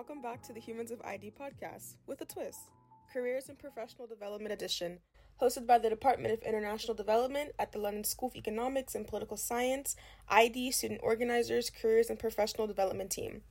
welcome back to the Humans of ID podcast with a twist Careers and Professional Development Edition, hosted by the Department of International Development at the London School of Economics and Political Science, ID Student Organizers, Careers and Professional Development Team.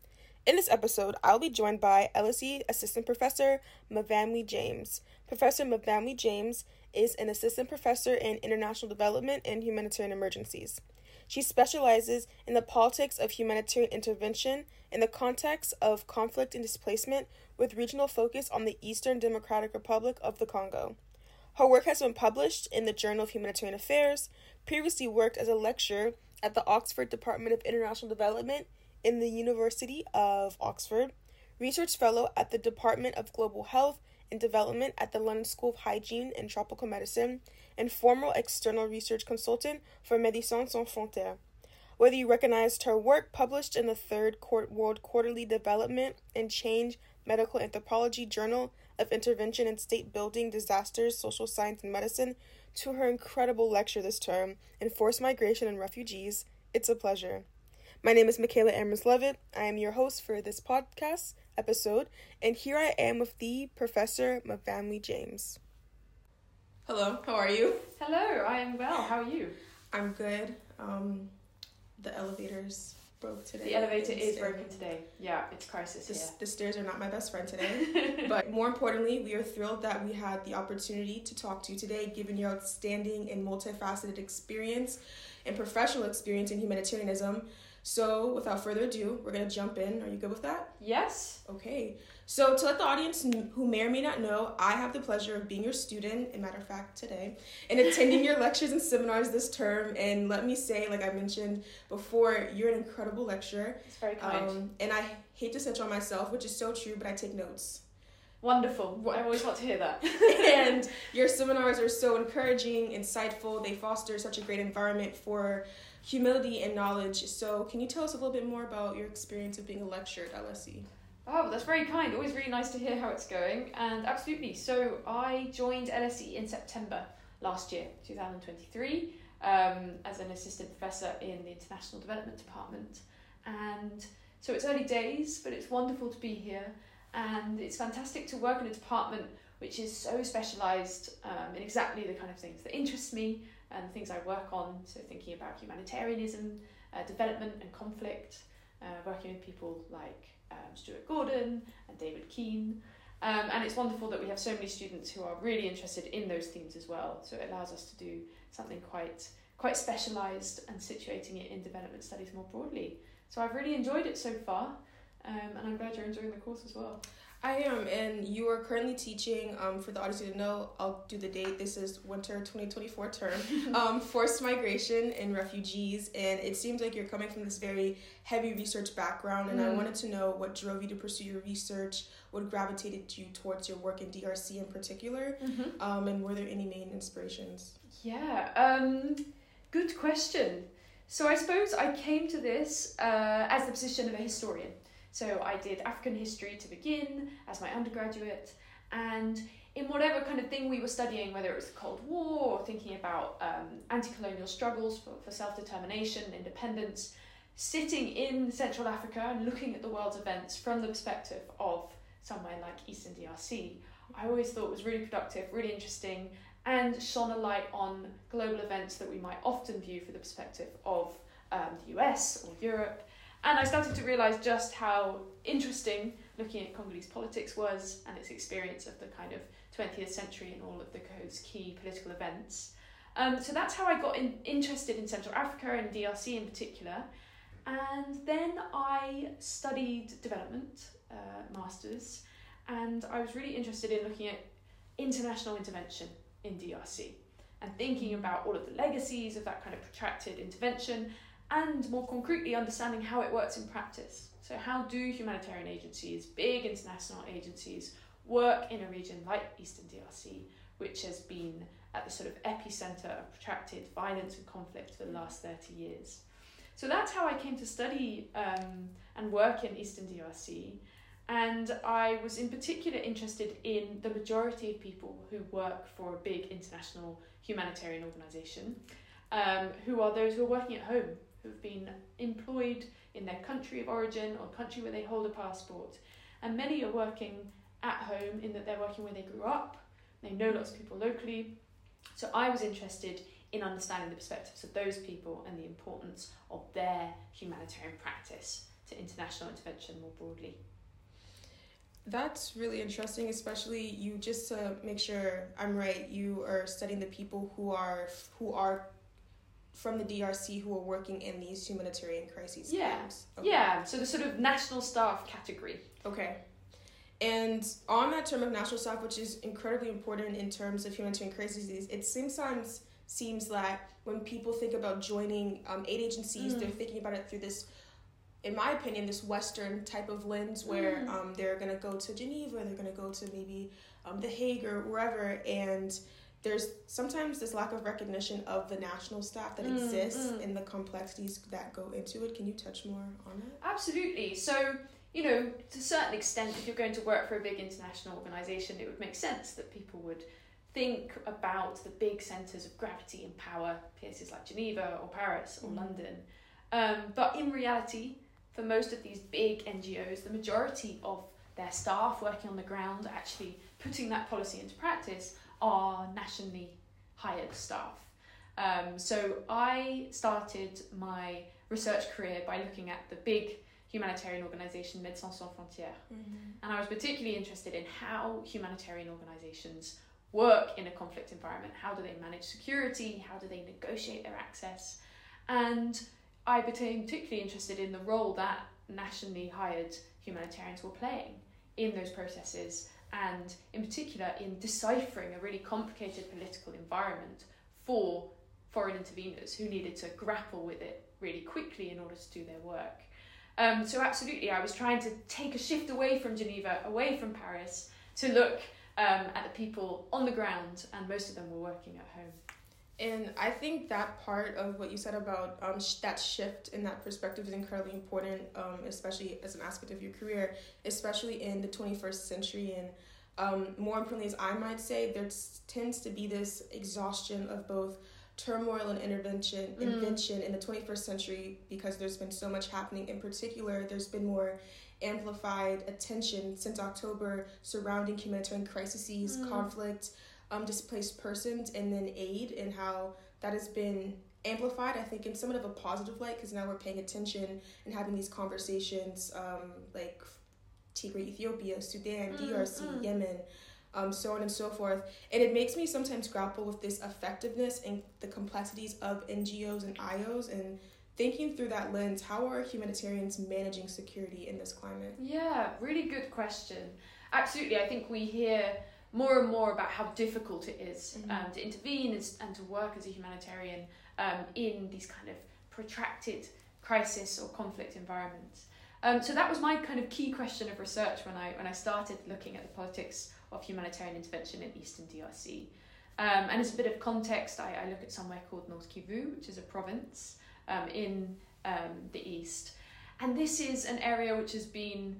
In this episode, I'll be joined by LSE Assistant Professor Myfanwy James. Professor Myfanwy James is an assistant professor in international development and humanitarian emergencies. She specializes in the politics of humanitarian intervention in the context of conflict and displacement, with regional focus on the Eastern Democratic Republic of the Congo. Her work has been published in the Journal of Humanitarian Affairs, previously worked as a lecturer at the Oxford Department of International Development in the University of Oxford, research fellow at the Department of Global Health and Development at the London School of Hygiene and Tropical Medicine, and former external research consultant for Médecins Sans Frontières. Whether you recognized her work published in the Third World Quarterly Development and Change Medical Anthropology Journal of Intervention in State Building, Disasters, Social Science, and Medicine, to her incredible lecture this term, Enforced Migration and Refugees, it's a pleasure. My name is Michaela Amers Levitt. I am your host for this podcast episode, and here I am with the Professor Myfanwy James. Hello, how are you? Hello, I am well. How are you? I'm good. Um, the elevators broke today. The elevator is broken today. Yeah, it's crisis the, here. The stairs are not my best friend today. but more importantly, we are thrilled that we had the opportunity to talk to you today, given your outstanding and multifaceted experience and professional experience in humanitarianism. So, without further ado, we're going to jump in. Are you good with that? Yes. Okay. So, to let the audience who may or may not know, I have the pleasure of being your student, a matter of fact, today, and attending your lectures and seminars this term. And let me say, like I mentioned before, you're an incredible lecturer. It's very kind. Um, and I hate to censure myself, which is so true, but I take notes. Wonderful. I always want to hear that. and your seminars are so encouraging, insightful. They foster such a great environment for humility and knowledge. So, can you tell us a little bit more about your experience of being a lecturer at LSE? Oh, that's very kind. Always really nice to hear how it's going. And absolutely. So, I joined LSE in September last year, 2023, um, as an assistant professor in the International Development Department. And so, it's early days, but it's wonderful to be here and it's fantastic to work in a department which is so specialised um, in exactly the kind of things that interest me and the things I work on. So, thinking about humanitarianism, uh, development, and conflict, uh, working with people like um, Stuart Gordon and David Keen. Um, and it's wonderful that we have so many students who are really interested in those themes as well. So, it allows us to do something quite quite specialised and situating it in development studies more broadly. So, I've really enjoyed it so far. Um, and I'm glad you're enjoying the course as well. I am, and you are currently teaching. Um, for the audience to know, I'll do the date. This is winter twenty twenty four term, um, forced migration and refugees, and it seems like you're coming from this very heavy research background. And mm. I wanted to know what drove you to pursue your research, what gravitated you towards your work in DRC in particular, mm-hmm. um, and were there any main inspirations? Yeah, um, good question. So I suppose I came to this uh, as the position of a historian. So I did African history to begin as my undergraduate, and in whatever kind of thing we were studying, whether it was the Cold War or thinking about um, anti colonial struggles for, for self determination, independence, sitting in Central Africa and looking at the world's events from the perspective of somewhere like Eastern DRC, I always thought was really productive, really interesting, and shone a light on global events that we might often view from the perspective of um, the US or Europe. And I started to realise just how interesting looking at Congolese politics was and its experience of the kind of 20th century and all of the those key political events. Um, so that's how I got in, interested in Central Africa and DRC in particular. And then I studied development, uh, masters, and I was really interested in looking at international intervention in DRC and thinking about all of the legacies of that kind of protracted intervention and more concretely understanding how it works in practice. So, how do humanitarian agencies, big international agencies, work in a region like Eastern DRC, which has been at the sort of epicenter of protracted violence and conflict for the last 30 years? So, that's how I came to study um, and work in Eastern DRC. And I was in particular interested in the majority of people who work for a big international humanitarian organisation, um, who are those who are working at home who've been employed in their country of origin or country where they hold a passport and many are working at home in that they're working where they grew up, they know lots of people locally. So I was interested in understanding the perspectives of those people and the importance of their humanitarian practice to international intervention more broadly. That's really interesting, especially you just to make sure I'm right. You are studying the people who are who are from the DRC who are working in these humanitarian crises. Yeah, okay. yeah. So the sort of national staff category. Okay. And on that term of national staff, which is incredibly important in terms of humanitarian crises, it sometimes seems that when people think about joining um, aid agencies, mm. they're thinking about it through this in my opinion, this Western type of lens where mm. um, they're going to go to Geneva, they're going to go to maybe um, The Hague or wherever, and there's sometimes this lack of recognition of the national staff that mm, exists mm. and the complexities that go into it. Can you touch more on that? Absolutely. So, you know, to a certain extent, if you're going to work for a big international organization, it would make sense that people would think about the big centres of gravity and power, places like Geneva or Paris or mm. London. Um, but in reality, for most of these big NGOs, the majority of their staff working on the ground, actually putting that policy into practice, are nationally hired staff. Um, so I started my research career by looking at the big humanitarian organisation Médecins Sans Frontières. Mm-hmm. And I was particularly interested in how humanitarian organisations work in a conflict environment. How do they manage security? How do they negotiate their access? And I became particularly interested in the role that nationally hired humanitarians were playing in those processes and in particular in deciphering a really complicated political environment for foreign interveners who needed to grapple with it really quickly in order to do their work. Um, so absolutely, I was trying to take a shift away from Geneva, away from Paris, to look um, at the people on the ground, and most of them were working at home. And I think that part of what you said about um, sh- that shift in that perspective is incredibly important, um, especially as an aspect of your career, especially in the 21st century. And um, more importantly, as I might say, there tends to be this exhaustion of both turmoil and intervention mm. invention in the 21st century because there's been so much happening. In particular, there's been more amplified attention since October surrounding humanitarian crises, mm. conflict, um, displaced persons and then aid and how that has been amplified i think in somewhat of a positive light because now we're paying attention and having these conversations um, like tigray ethiopia sudan mm, drc mm. yemen um, so on and so forth. And it makes me sometimes grapple with this effectiveness and the complexities of ngos and ios and thinking through that lens how are humanitarians managing security in this climate? Yeah really good question. Absolutely i think we hear more and more about how difficult it is mm-hmm. um, to intervene and, and, to work as a humanitarian um, in these kind of protracted crisis or conflict environments. Um, so that was my kind of key question of research when I when I started looking at the politics of humanitarian intervention in Eastern DRC. Um, and as a bit of context, I, I, look at somewhere called North Kivu, which is a province um, in um, the east. And this is an area which has been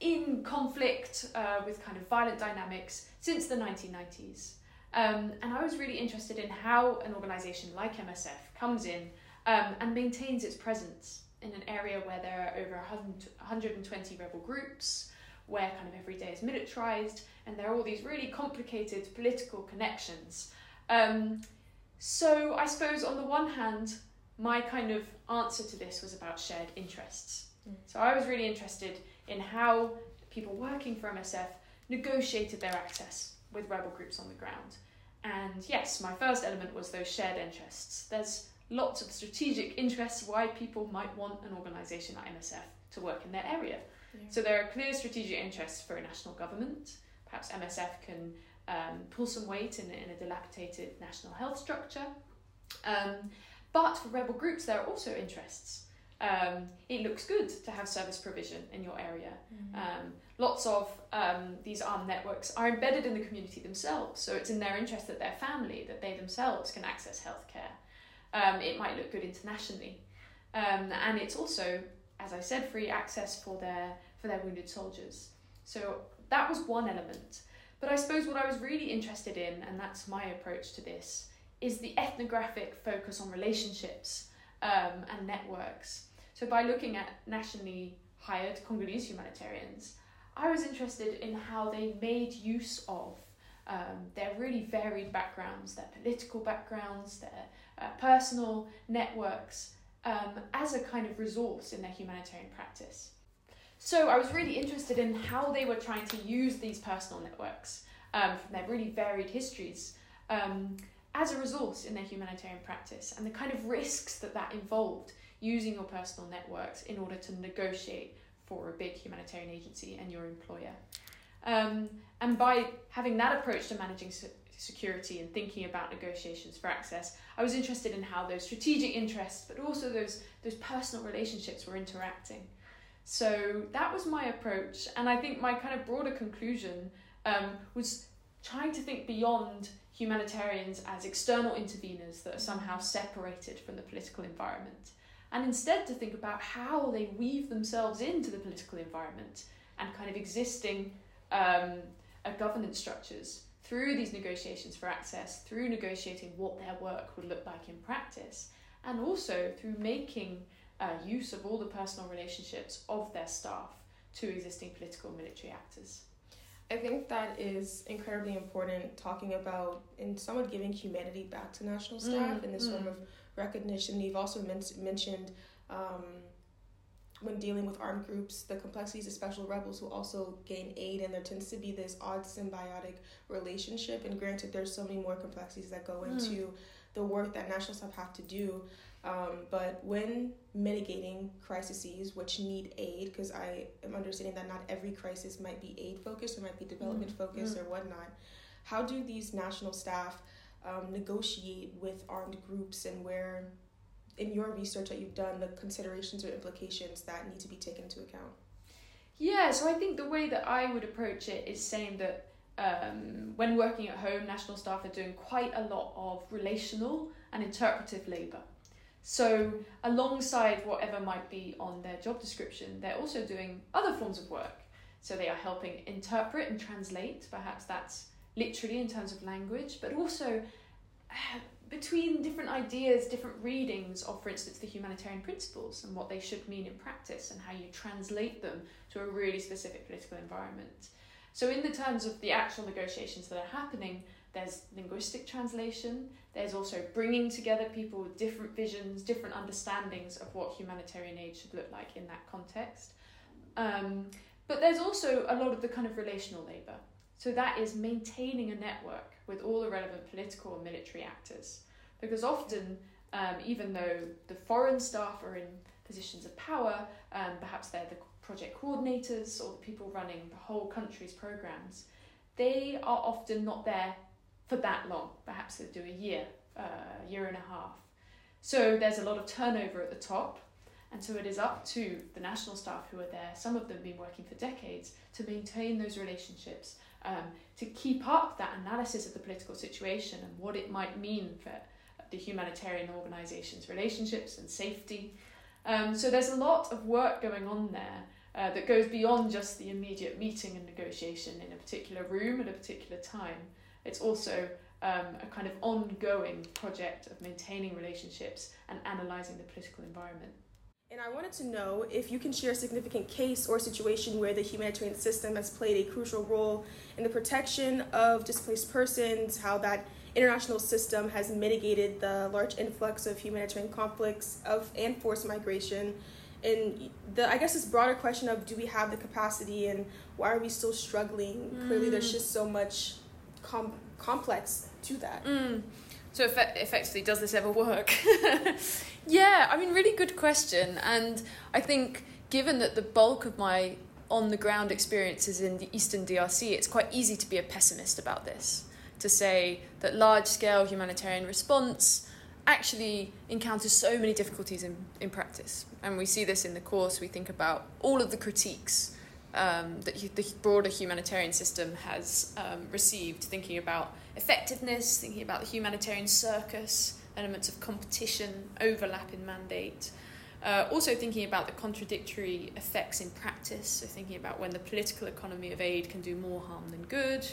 in conflict uh, with kind of violent dynamics since the 1990s. Um, and I was really interested in how an organisation like MSF comes in um, and maintains its presence in an area where there are over 120 rebel groups, where kind of every day is militarised, and there are all these really complicated political connections. Um, so I suppose on the one hand, my kind of answer to this was about shared interests. Mm. So I was really interested in how people working for MSF negotiated their access with rebel groups on the ground. And yes, my first element was those shared interests. There's lots of strategic interests why people might want an organisation like MSF to work in their area. Yeah. So there are clear strategic interests for a national government. Perhaps MSF can um, pull some weight in, in a dilapidated national health structure. Um, but for rebel groups, there are also interests um, it looks good to have service provision in your area. Mm-hmm. Um, lots of um, these armed networks are embedded in the community themselves, so it's in their interest that their family, that they themselves can access healthcare. Um, it might look good internationally, um, and it's also, as I said, free access for their for their wounded soldiers. So that was one element. But I suppose what I was really interested in, and that's my approach to this, is the ethnographic focus on relationships um, and networks. So by looking at nationally hired Congolese humanitarians, I was interested in how they made use of um, their really varied backgrounds, their political backgrounds, their uh, personal networks, um, as a kind of resource in their humanitarian practice. So I was really interested in how they were trying to use these personal networks um, from their really varied histories um, as a resource in their humanitarian practice and the kind of risks that that involved using your personal networks in order to negotiate for a big humanitarian agency and your employer. Um, and by having that approach to managing se- security and thinking about negotiations for access, I was interested in how those strategic interests, but also those those personal relationships were interacting. So that was my approach, and I think my kind of broader conclusion um, was trying to think beyond humanitarians as external interveners that are somehow separated from the political environment, and instead to think about how they weave themselves into the political environment and kind of existing um, uh, governance structures through these negotiations for access, through negotiating what their work would look like in practice, and also through making uh, use of all the personal relationships of their staff to existing political and military actors. I think that is incredibly important talking about and somewhat giving humanity back to national staff mm, in this mm. form of recognition. You've also men- mentioned um, when dealing with armed groups, the complexities of special rebels who also gain aid, and there tends to be this odd symbiotic relationship. And granted, there's so many more complexities that go hmm. into mm. the work that national staff have to do. Um, but when mitigating crises which need aid, because I am understanding that not every crisis might be aid focused, or might be development mm. focused, or whatnot. How do these national staff um, negotiate with armed groups, and where in your research that you've done the considerations or implications that need to be taken into account? Yeah, so I think the way that I would approach it is saying that um, when working at home, national staff are doing quite a lot of relational and interpretive labour. So, alongside whatever might be on their job description, they're also doing other forms of work. So, they are helping interpret and translate, perhaps that's literally in terms of language, but also uh, between different ideas, different readings of, for instance, the humanitarian principles and what they should mean in practice and how you translate them to a really specific political environment. So, in the terms of the actual negotiations that are happening, there's linguistic translation, there's also bringing together people with different visions, different understandings of what humanitarian aid should look like in that context. Um, but there's also a lot of the kind of relational labour. So, that is maintaining a network with all the relevant political and military actors. Because often, um, even though the foreign staff are in positions of power, um, perhaps they're the project coordinators or the people running the whole country's programs, they are often not there for that long. Perhaps they do a year, a uh, year and a half. So there's a lot of turnover at the top, and so it is up to the national staff who are there, some of them been working for decades, to maintain those relationships um, to keep up that analysis of the political situation and what it might mean for the humanitarian organisations' relationships and safety. Um, so there's a lot of work going on there uh, that goes beyond just the immediate meeting and negotiation in a particular room at a particular time. It's also um, a kind of ongoing project of maintaining relationships and analysing the political environment. And I wanted to know if you can share a significant case or situation where the humanitarian system has played a crucial role in the protection of displaced persons, how that international system has mitigated the large influx of humanitarian conflicts of and forced migration. And the I guess this broader question of do we have the capacity and why are we still struggling? Mm. Clearly, there's mm. just so much com- complex to that. Mm. So effectively, does this ever work? yeah, I mean, really good question. And I think given that the bulk of my on the ground experiences in the Eastern DRC, it's quite easy to be a pessimist about this. To say that large scale humanitarian response actually encounters so many difficulties in, in practice. And we see this in the course, we think about all of the critiques um, that the broader humanitarian system has um, received, thinking about effectiveness, thinking about the humanitarian circus, elements of competition, overlap in mandate. Uh, also thinking about the contradictory effects in practice, so thinking about when the political economy of aid can do more harm than good.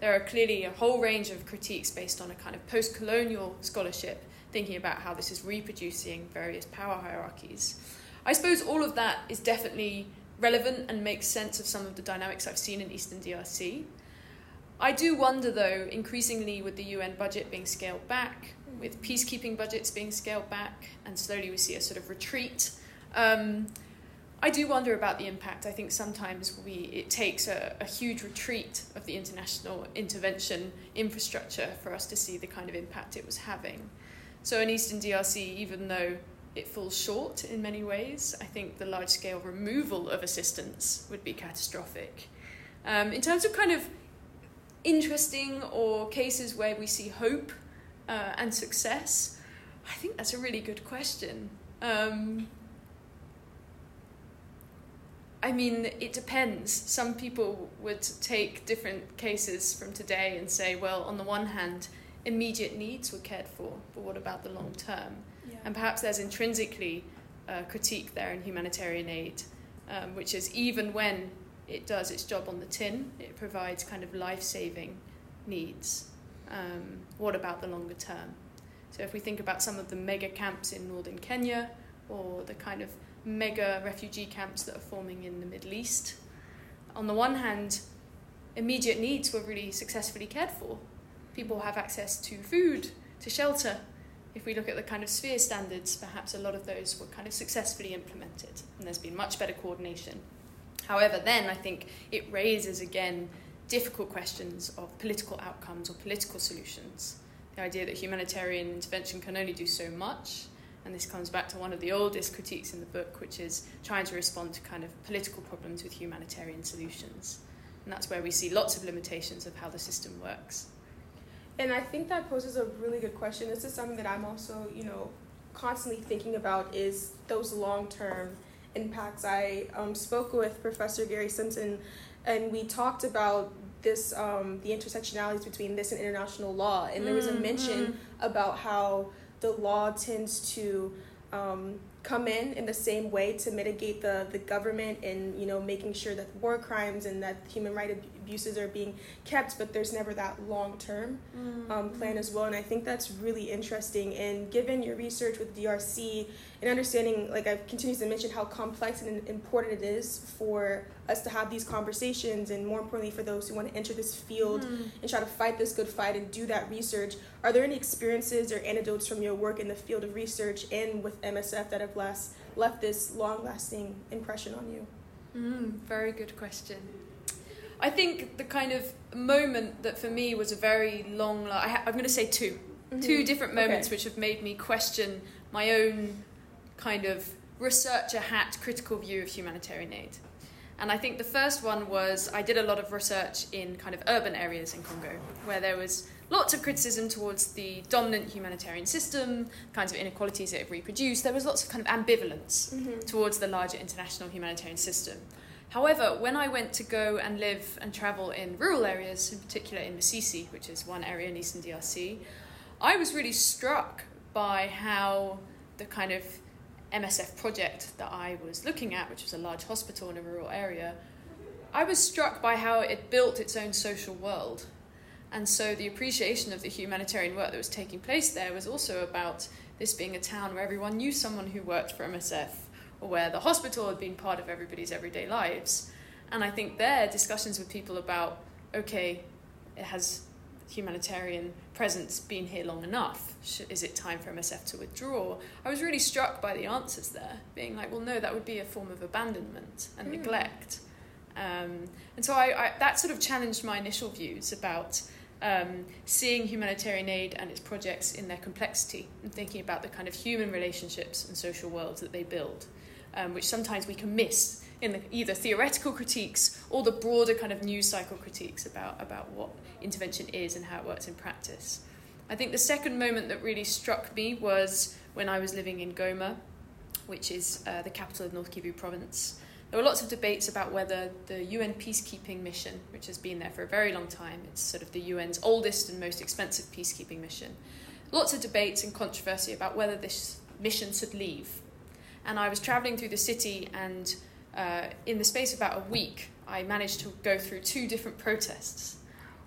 There are clearly a whole range of critiques based on a kind of post colonial scholarship, thinking about how this is reproducing various power hierarchies. I suppose all of that is definitely relevant and makes sense of some of the dynamics I've seen in Eastern DRC. I do wonder, though, increasingly with the UN budget being scaled back, with peacekeeping budgets being scaled back, and slowly we see a sort of retreat. Um, I do wonder about the impact. I think sometimes we it takes a, a huge retreat of the international intervention infrastructure for us to see the kind of impact it was having. So in Eastern DRC, even though it falls short in many ways, I think the large scale removal of assistance would be catastrophic. Um, in terms of kind of interesting or cases where we see hope uh, and success, I think that's a really good question. Um, I mean, it depends. Some people would take different cases from today and say, well, on the one hand, immediate needs were cared for, but what about the long term? Yeah. And perhaps there's intrinsically a critique there in humanitarian aid, um, which is even when it does its job on the tin, it provides kind of life saving needs. Um, what about the longer term? So if we think about some of the mega camps in northern Kenya or the kind of mega refugee camps that are forming in the Middle East. On the one hand, immediate needs were really successfully cared for. People have access to food, to shelter. If we look at the kind of sphere standards, perhaps a lot of those were kind of successfully implemented, and there's been much better coordination. However, then I think it raises again difficult questions of political outcomes or political solutions. The idea that humanitarian intervention can only do so much, and this comes back to one of the oldest critiques in the book, which is trying to respond to kind of political problems with humanitarian solutions. And that's where we see lots of limitations of how the system works. And I think that poses a really good question. This is something that I'm also, you know, constantly thinking about is those long-term impacts. I um, spoke with Professor Gerry Simpson, and we talked about this um, the intersectionalities between this and international law. And there was a mention mm-hmm. about how the law tends to um, come in in the same way to mitigate the, the government and you know making sure that war crimes and that human rights abuses are being kept but there's never that long term mm-hmm. um, plan as well. And i think that's really interesting. And given your research with drc and understanding like i've continued to mention how complex and important it is for us to have these conversations and more importantly for those who want to enter this field mm. and try to fight this good fight and do that research are there any experiences or anecdotes from your work in the field of research and with msf that have last, left this long lasting impression on you? Mm, very good question I think the kind of moment that for me was a very long. I am going to say 2 mm-hmm. two different moments okay. which have made me question my own kind of researcher hat critical view of humanitarian aid. And I think the first one was I did a lot of research in kind of urban areas in Congo where there was lots of criticism towards the dominant humanitarian system, kinds of inequalities that it reproduced. There was lots of kind of ambivalence mm-hmm. towards the larger international humanitarian system. However, when I went to go and live and travel in rural areas, in particular in Masisi, which is one area in eastern DRC, I was really struck by how the kind of MSF project that I was looking at, which was a large hospital in a rural area, I was struck by how it built its own social world. And so the appreciation of the humanitarian work that was taking place there was also about this being a town where everyone knew someone who worked for MSF or where the hospital had been part of everybody's everyday lives. And I think there, discussions with people about, okay, it has humanitarian presence been here long enough? Is it time for MSF to withdraw? I was really struck by the answers there, being like, well, no, that would be a form of abandonment and mm. neglect. Um, and so I, I, that sort of challenged my initial views about um, seeing humanitarian aid and its projects in their complexity and thinking about the kind of human relationships and social worlds that they build um, which sometimes we can miss in the, either theoretical critiques or the broader kind of news cycle critiques about, about what intervention is and how it works in practice. I think the second moment that really struck me was when I was living in Goma, which is uh, the capital of North Kivu province. There were lots of debates about whether the UN peacekeeping mission, which has been there for a very long time, it's sort of the UN's oldest and most expensive peacekeeping mission, lots of debates and controversy about whether this mission should leave and I was traveling through the city, and uh, in the space of about a week, I managed to go through two different protests.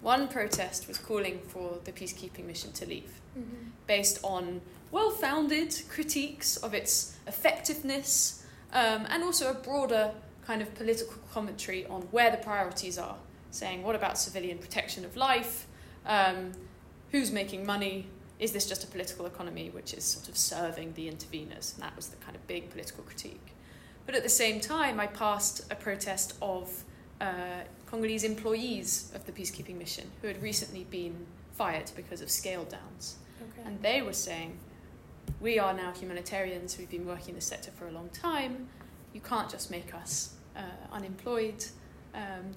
One protest was calling for the peacekeeping mission to leave, mm-hmm. based on well founded critiques of its effectiveness um, and also a broader kind of political commentary on where the priorities are, saying what about civilian protection of life, um, who's making money, is this just a political economy which is sort of serving the interveners? And that was the kind of big political critique. But at the same time, I passed a protest of uh, Congolese employees of the peacekeeping mission who had recently been fired because of scale downs. Okay. And they were saying, We are now humanitarians, we've been working in the sector for a long time, you can't just make us uh, unemployed. Um,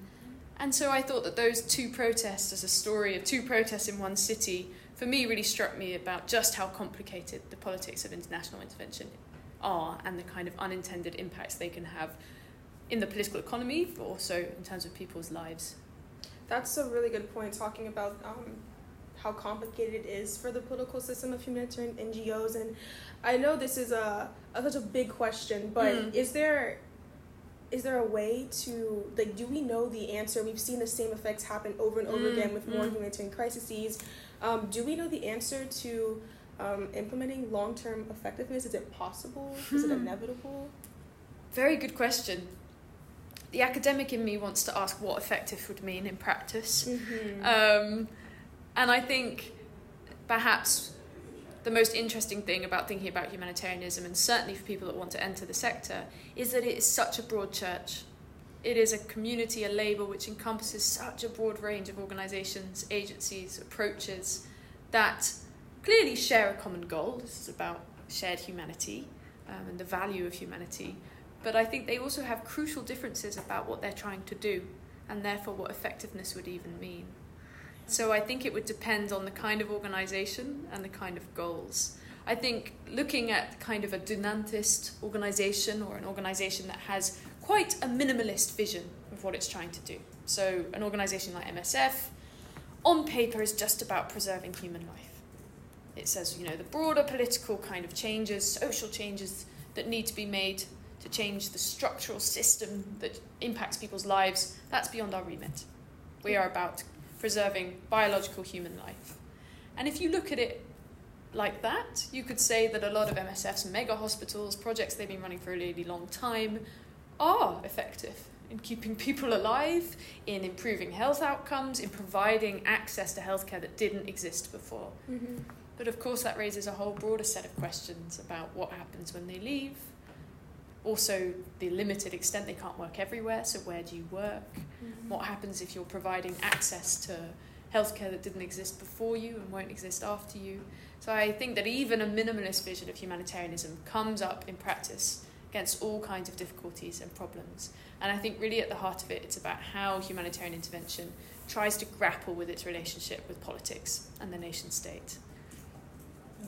and so I thought that those two protests, as a story of two protests in one city, for me really struck me about just how complicated the politics of international intervention are and the kind of unintended impacts they can have in the political economy, but also in terms of people's lives. That's a really good point, talking about um, how complicated it is for the political system of humanitarian NGOs. And I know this is a, a such a big question, but mm. is there is there a way to like do we know the answer we've seen the same effects happen over and over mm, again with more mm. humanitarian crises um, do we know the answer to um, implementing long-term effectiveness is it possible is it hmm. inevitable very good question the academic in me wants to ask what effective would mean in practice mm-hmm. um, and i think perhaps the most interesting thing about thinking about humanitarianism, and certainly for people that want to enter the sector, is that it is such a broad church. It is a community, a label which encompasses such a broad range of organisations, agencies, approaches that clearly share a common goal. This is about shared humanity um, and the value of humanity. But I think they also have crucial differences about what they're trying to do and therefore what effectiveness would even mean. So I think it would depend on the kind of organisation and the kind of goals. I think looking at kind of a Dunantist organisation or an organisation that has quite a minimalist vision of what it's trying to do. So an organisation like MSF, on paper, is just about preserving human life. It says, you know, the broader political kind of changes, social changes that need to be made to change the structural system that impacts people's lives, that's beyond our remit. We are about preserving biological human life. And if you look at it like that, you could say that a lot of MSF's mega hospitals, projects they've been running for a really long time, are effective in keeping people alive, in improving health outcomes, in providing access to healthcare that didn't exist before. Mm-hmm. But of course, that raises a whole broader set of questions about what happens when they leave, also the limited extent they can't work everywhere so where do you work mm-hmm. what happens if you're providing access to healthcare that didn't exist before you and won't exist after you so i think that even a minimalist vision of humanitarianism comes up in practice against all kinds of difficulties and problems and i think really at the heart of it it's about how humanitarian intervention tries to grapple with its relationship with politics and the nation state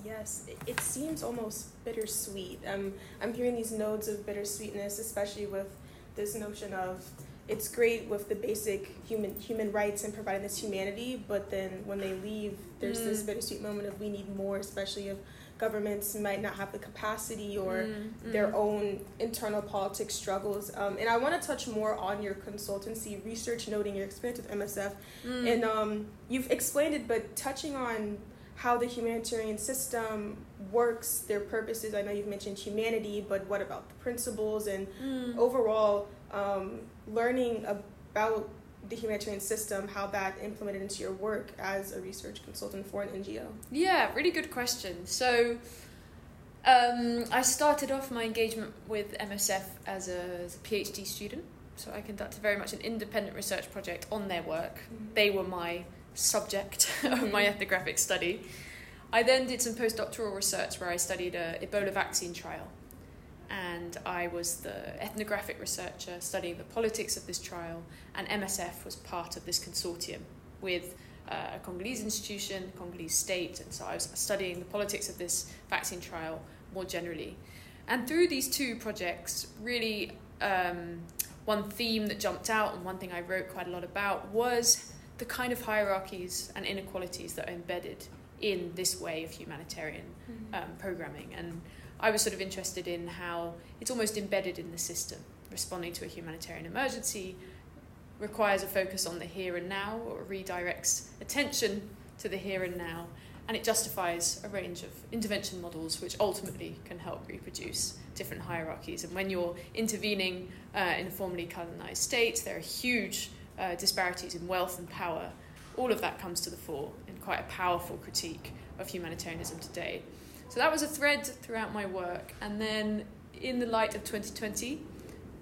Yes, it, seems almost bittersweet. Um, I'm hearing these nodes of bittersweetness, especially with this notion of it's great with the basic human human rights and providing this humanity, but then when they leave, there's mm. this bittersweet moment of we need more, especially if governments might not have the capacity or mm, mm. their own internal politics struggles. Um, and I want to touch more on your consultancy research, noting your experience with MSF, mm. and um, you've explained it, but touching on how the humanitarian system works, their purposes. I know you've mentioned humanity, but what about the principles and mm. overall um, learning about the humanitarian system, how that implemented into your work as a research consultant for an NGO? Yeah, really good question. So, um, I started off my engagement with MSF as a, as a, PhD student. So I conducted very much an independent research project on their work. Mm. They were my subject of my mm-hmm. ethnographic study. I then did some postdoctoral research where I studied a Ebola vaccine trial. And I was the ethnographic researcher studying the politics of this trial, and MSF was part of this consortium with uh, a Congolese institution, Congolese state, and so I was studying the politics of this vaccine trial more generally. And through these two projects, really, um, one theme that jumped out and one thing I wrote quite a lot about was the kind of hierarchies and inequalities that are embedded in this way of humanitarian mm-hmm. um, programming. And I was sort of interested in how it's almost embedded in the system. Responding to a humanitarian emergency requires a focus on the here and now or redirects attention to the here and now. and it justifies a range of intervention models which ultimately can help reproduce different hierarchies. And when you're intervening uh, in a formerly colonized state, there are huge uh, disparities in wealth and power. All of that comes to the fore in quite a powerful critique of humanitarianism today. So that was a thread throughout my work. And then in the light of 2020,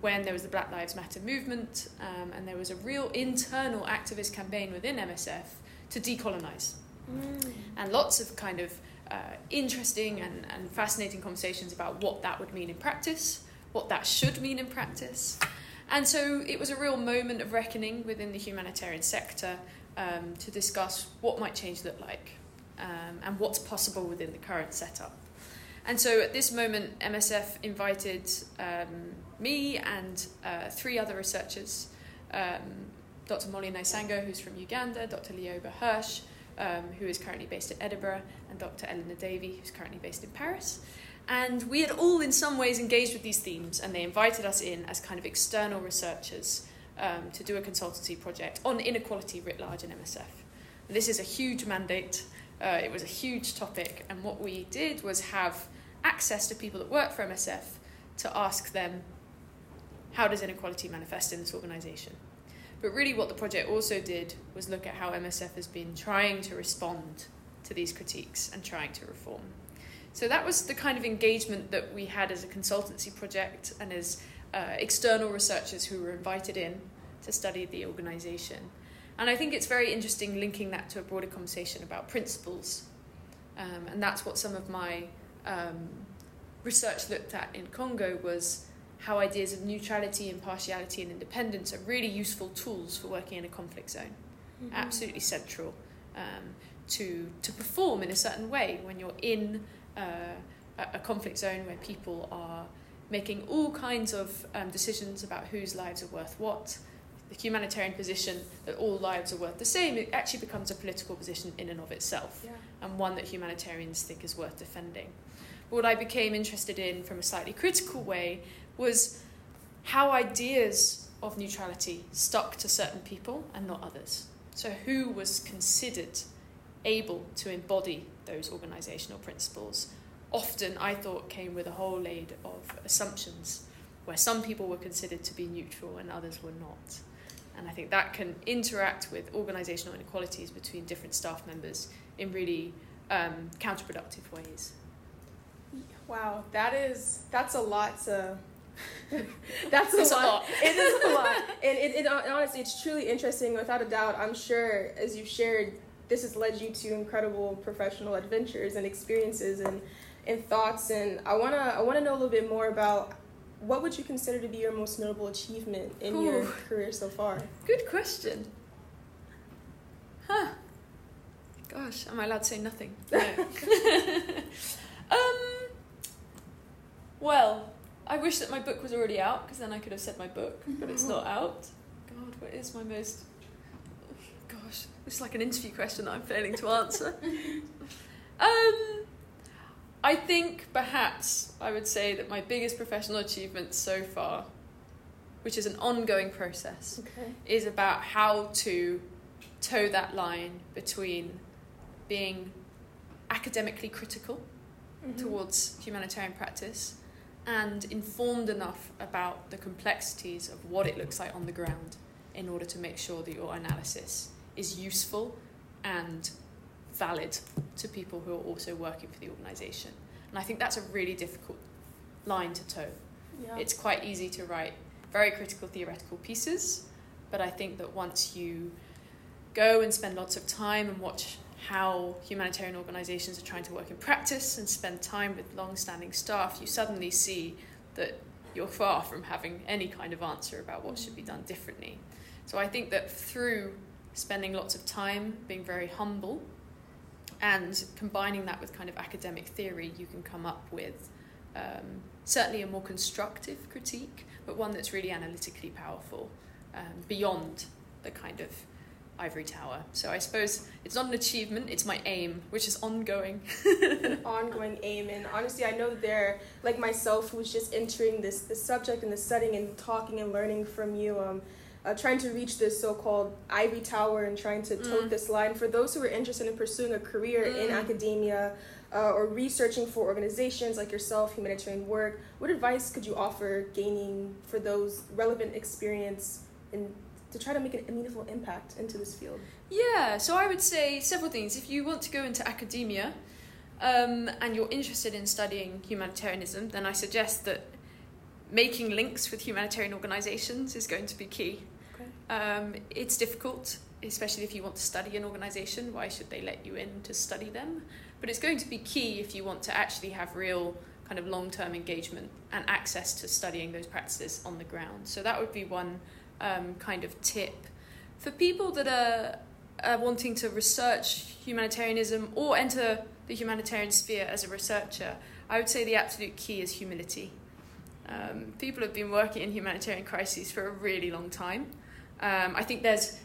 when there was the Black Lives Matter movement um, and there was a real internal activist campaign within MSF to decolonize Mm. And lots of kind of uh, interesting and, and fascinating conversations about what that would mean in practice, what that should mean in practice. And so it was a real moment of reckoning within the humanitarian sector um, to discuss what might change look like um, and what's possible within the current setup. And so at this moment, MSF invited um, me and uh, three other researchers um, Dr. Molly Naisango, who's from Uganda, Dr. Lioba Hirsch, um, who is currently based in Edinburgh, and Dr. Eleanor Davey, who's currently based in Paris. And we had all, in some ways, engaged with these themes, and they invited us in as kind of external researchers um, to do a consultancy project on inequality writ large in MSF. This is a huge mandate, uh, it was a huge topic, and what we did was have access to people that work for MSF to ask them how does inequality manifest in this organisation? But really, what the project also did was look at how MSF has been trying to respond to these critiques and trying to reform. So that was the kind of engagement that we had as a consultancy project and as uh, external researchers who were invited in to study the organisation. And I think it's very interesting linking that to a broader conversation about principles. Um, and that's what some of my um, research looked at in Congo was how ideas of neutrality, impartiality, and independence are really useful tools for working in a conflict zone. Mm-hmm. Absolutely central um, to to perform in a certain way when you're in uh, a, conflict zone where people are making all kinds of um, decisions about whose lives are worth what. The humanitarian position that all lives are worth the same, it actually becomes a political position in and of itself, yeah. and one that humanitarians think is worth defending. What I became interested in from a slightly critical way was how ideas of neutrality stuck to certain people and not others. So, who was considered able to embody those organizational principles? Often, I thought, came with a whole load of assumptions where some people were considered to be neutral and others were not. And I think that can interact with organizational inequalities between different staff members in really um, counterproductive ways. Wow, that is that's a lot to That's a, lot. a lot. it is a lot. And it, it, honestly, it's truly interesting. Without a doubt, I'm sure, as you've shared, this has led you to incredible professional adventures and experiences and, and thoughts. And I wanna I wanna know a little bit more about what would you consider to be your most notable achievement in Ooh. your career so far? Good question. Huh. Gosh, am I allowed to say nothing? No. um. Well, I wish that my book was already out because then I could have said my book, but it's not out. God, what is my most. Gosh, this is like an interview question that I'm failing to answer. um, I think perhaps I would say that my biggest professional achievement so far, which is an ongoing process, okay. is about how to toe that line between being academically critical mm-hmm. towards humanitarian practice and informed enough about the complexities of what it looks like on the ground in order to make sure that your analysis is useful and valid to people who are also working for the organisation. And I think that's a really difficult line to toe. Yeah. It's quite easy to write very critical theoretical pieces, but I think that once you go and spend lots of time and watch how humanitarian organisations are trying to work in practice and spend time with long standing staff, you suddenly see that you're far from having any kind of answer about what should be done differently. So I think that through spending lots of time being very humble and combining that with kind of academic theory, you can come up with um, certainly a more constructive critique, but one that's really analytically powerful um, beyond the kind of ivory tower. So I suppose it's not an achievement, it's my aim, which is ongoing. an ongoing aim. And honestly, I know there, like myself, who's just entering this, this subject and this setting and talking and learning from you, um, uh, trying to reach this so-called ivy tower and trying to tote Mm. this line for those who are interested in pursuing a career in Mm. academia uh, or researching for organizations like yourself humanitarian work what advice could you offer gaining for those relevant experience and to try to make a meaningful impact into this field Yeah, so I would say several things. If you want to go into academia um, and you're interested in studying humanitarianism, then I suggest that making links with humanitarian organisations is going to be key. Um, it's difficult, especially if you want to study an organisation. Why should they let you in to study them? But it's going to be key if you want to actually have real kind of long term engagement and access to studying those practices on the ground. So that would be one um, kind of tip. For people that are uh, wanting to research humanitarianism or enter the humanitarian sphere as a researcher, I would say the absolute key is humility. Um, people have been working in humanitarian crises for a really long time. Um, I think there's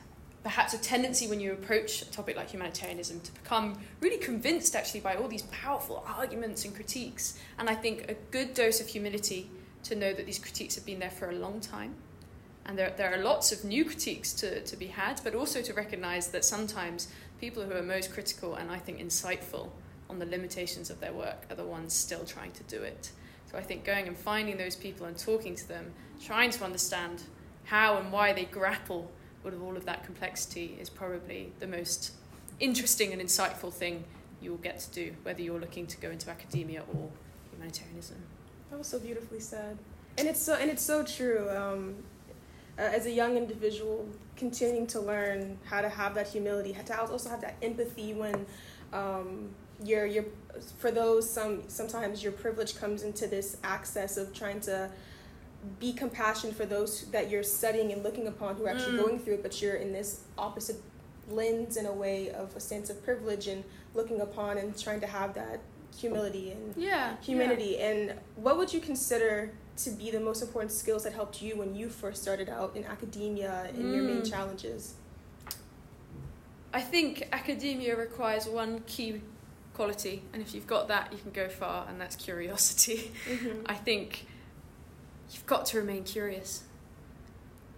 perhaps a tendency when you approach a topic like humanitarianism to become really convinced actually by all these powerful arguments and critiques. And I think a good dose of humility to know that these critiques have been there for a long time and there, there are lots of new critiques to, to be had, but also to recognize that sometimes people who are most critical and I think insightful on the limitations of their work are the ones still trying to do it. So I think going and finding those people and talking to them, trying to understand how and why they grapple with all of that complexity is probably the most interesting and insightful thing you will get to do, whether you're looking to go into academia or humanitarianism. That was so beautifully said, and it's so and it's so true. Um, uh, as a young individual, continuing to learn how to have that humility, how to also have that empathy when um, you're you're for those some sometimes your privilege comes into this access of trying to be compassionate for those that you're studying and looking upon who are actually Mm. going through it, but you're in this opposite lens in a way of a sense of privilege and looking upon and trying to have that humility and Yeah. humanity and what would you consider to be the most important skills that helped you when you first started out in academia and your main Mm. challenges I think academia requires one key quality, and if you've got that, you can go far, and that's curiosity. mm-hmm. I think you've got to remain curious.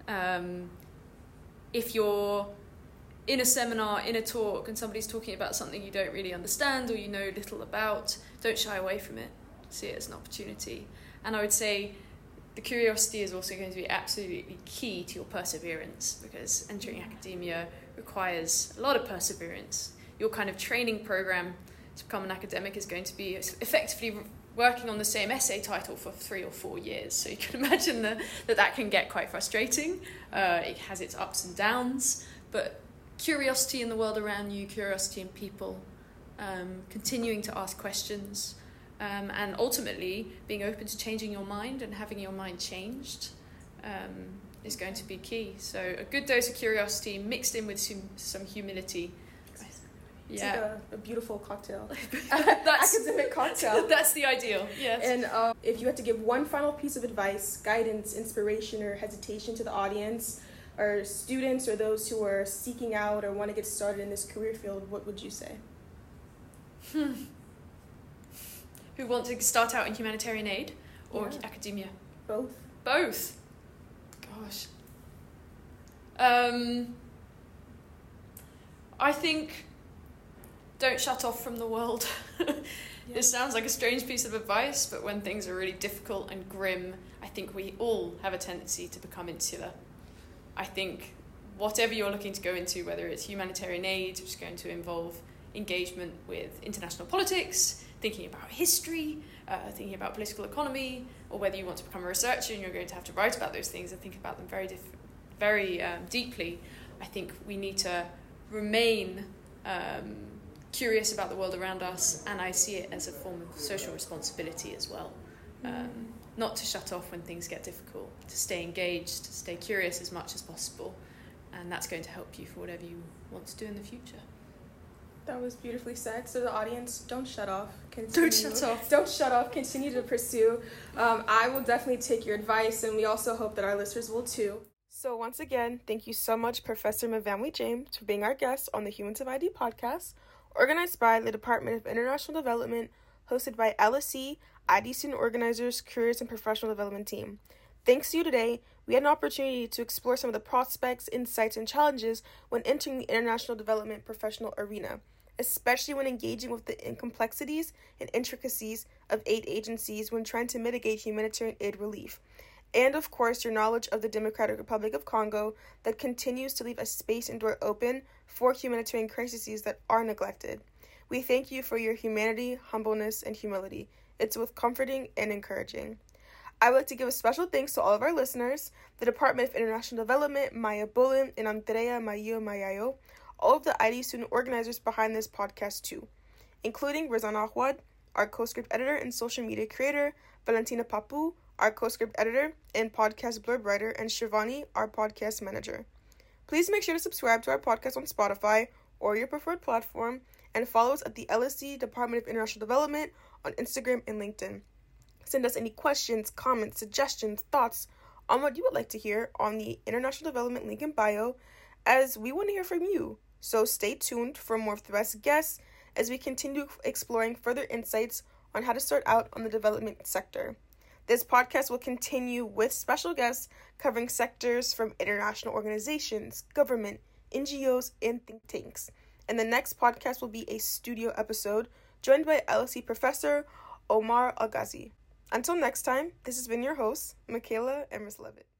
Um, if you're in a seminar, in a talk, and somebody's talking about something you don't really understand or you know little about, don't shy away from it. See it as an opportunity. And I would say the curiosity is also going to be absolutely key to your perseverance because entering academia requires a lot of perseverance. Your kind of training program to become an academic is going to be effectively working on the same essay title for three or four years. So you can imagine that that, that can get quite frustrating. Uh, it has its ups and downs, but curiosity in the world around you, curiosity in people, um, continuing to ask questions, um, and ultimately being open to changing your mind and having your mind changed um, is going to be key. So a good dose of curiosity mixed in with some, some humility. It's Yeah, like a, a beautiful cocktail that's academic cocktail that's the ideal. Yes. and uh, if you had to give one final piece of advice guidance inspiration or hesitation to the audience or students or those who are seeking out or want to get started in this career field what would you say Who want to start out in humanitarian aid or Yeah. academia? both Both. Gosh. Um, I think don't shut off from the world. This sounds like a strange piece of advice, but when things are really difficult and grim, I think we all have a tendency to become insular. I think whatever you're looking to go into, whether it's humanitarian aid, which is going to involve engagement with international politics, thinking about history, uh, thinking about political economy, or whether you want to become a researcher and you're going to have to write about those things and think about them very, diff- very um, deeply, I think we need to remain um, curious about the world around us, and I see it as a form of social responsibility as well. Um, not to shut off when things get difficult, to stay engaged, to stay curious as much as possible, and that's going to help you for whatever you want to do in the future. That was beautifully said. So the audience, don't shut off. Continue. Don't shut off. Don't shut off. Continue to pursue. Um, I will definitely take your advice, and we also hope that our listeners will too. So once again, thank you so much, Professor Myfanwy James, for being our guest on the Humans of ID podcast, organized by the Department of International Development, hosted by LSE ID Student Organizers, Careers and Professional Development Team. Thanks to you today, we had an opportunity to explore some of the prospects, insights, and challenges when entering the international development professional arena, especially when engaging with the complexities and intricacies of aid agencies when trying to mitigate humanitarian aid relief. And of course, your knowledge of the Democratic Republic of Congo that continues to leave a space and door open for humanitarian crises that are neglected. We thank you for your humanity, humbleness, and humility. It's both comforting and encouraging. I would like to give a special thanks to all of our listeners, the Department of International Development, Maya Bullen, and Andrea Mayo Mayayo, all of the ID student organizers behind this podcast too, including Rizana Ahwad, our co-script editor and social media creator, Valentina Papu, our co-script editor and podcast blurb writer, and Shivani, our podcast manager. Please make sure to subscribe to our podcast on Spotify or your preferred platform, and follow us at the LSE Department of International Development on Instagram and LinkedIn. Send us any questions, comments, suggestions, thoughts on what you would like to hear on the International Development link in bio, as we want to hear from you. So stay tuned for more of the best guests as we continue exploring further insights on how to start out on the development sector. This podcast will continue with special guests covering sectors from international organizations, government, NGOs, and think tanks. And the next podcast will be a studio episode joined by LSE professor Omar Alghazi. Until next time, this has been your host, Michaela Emrys Levitt.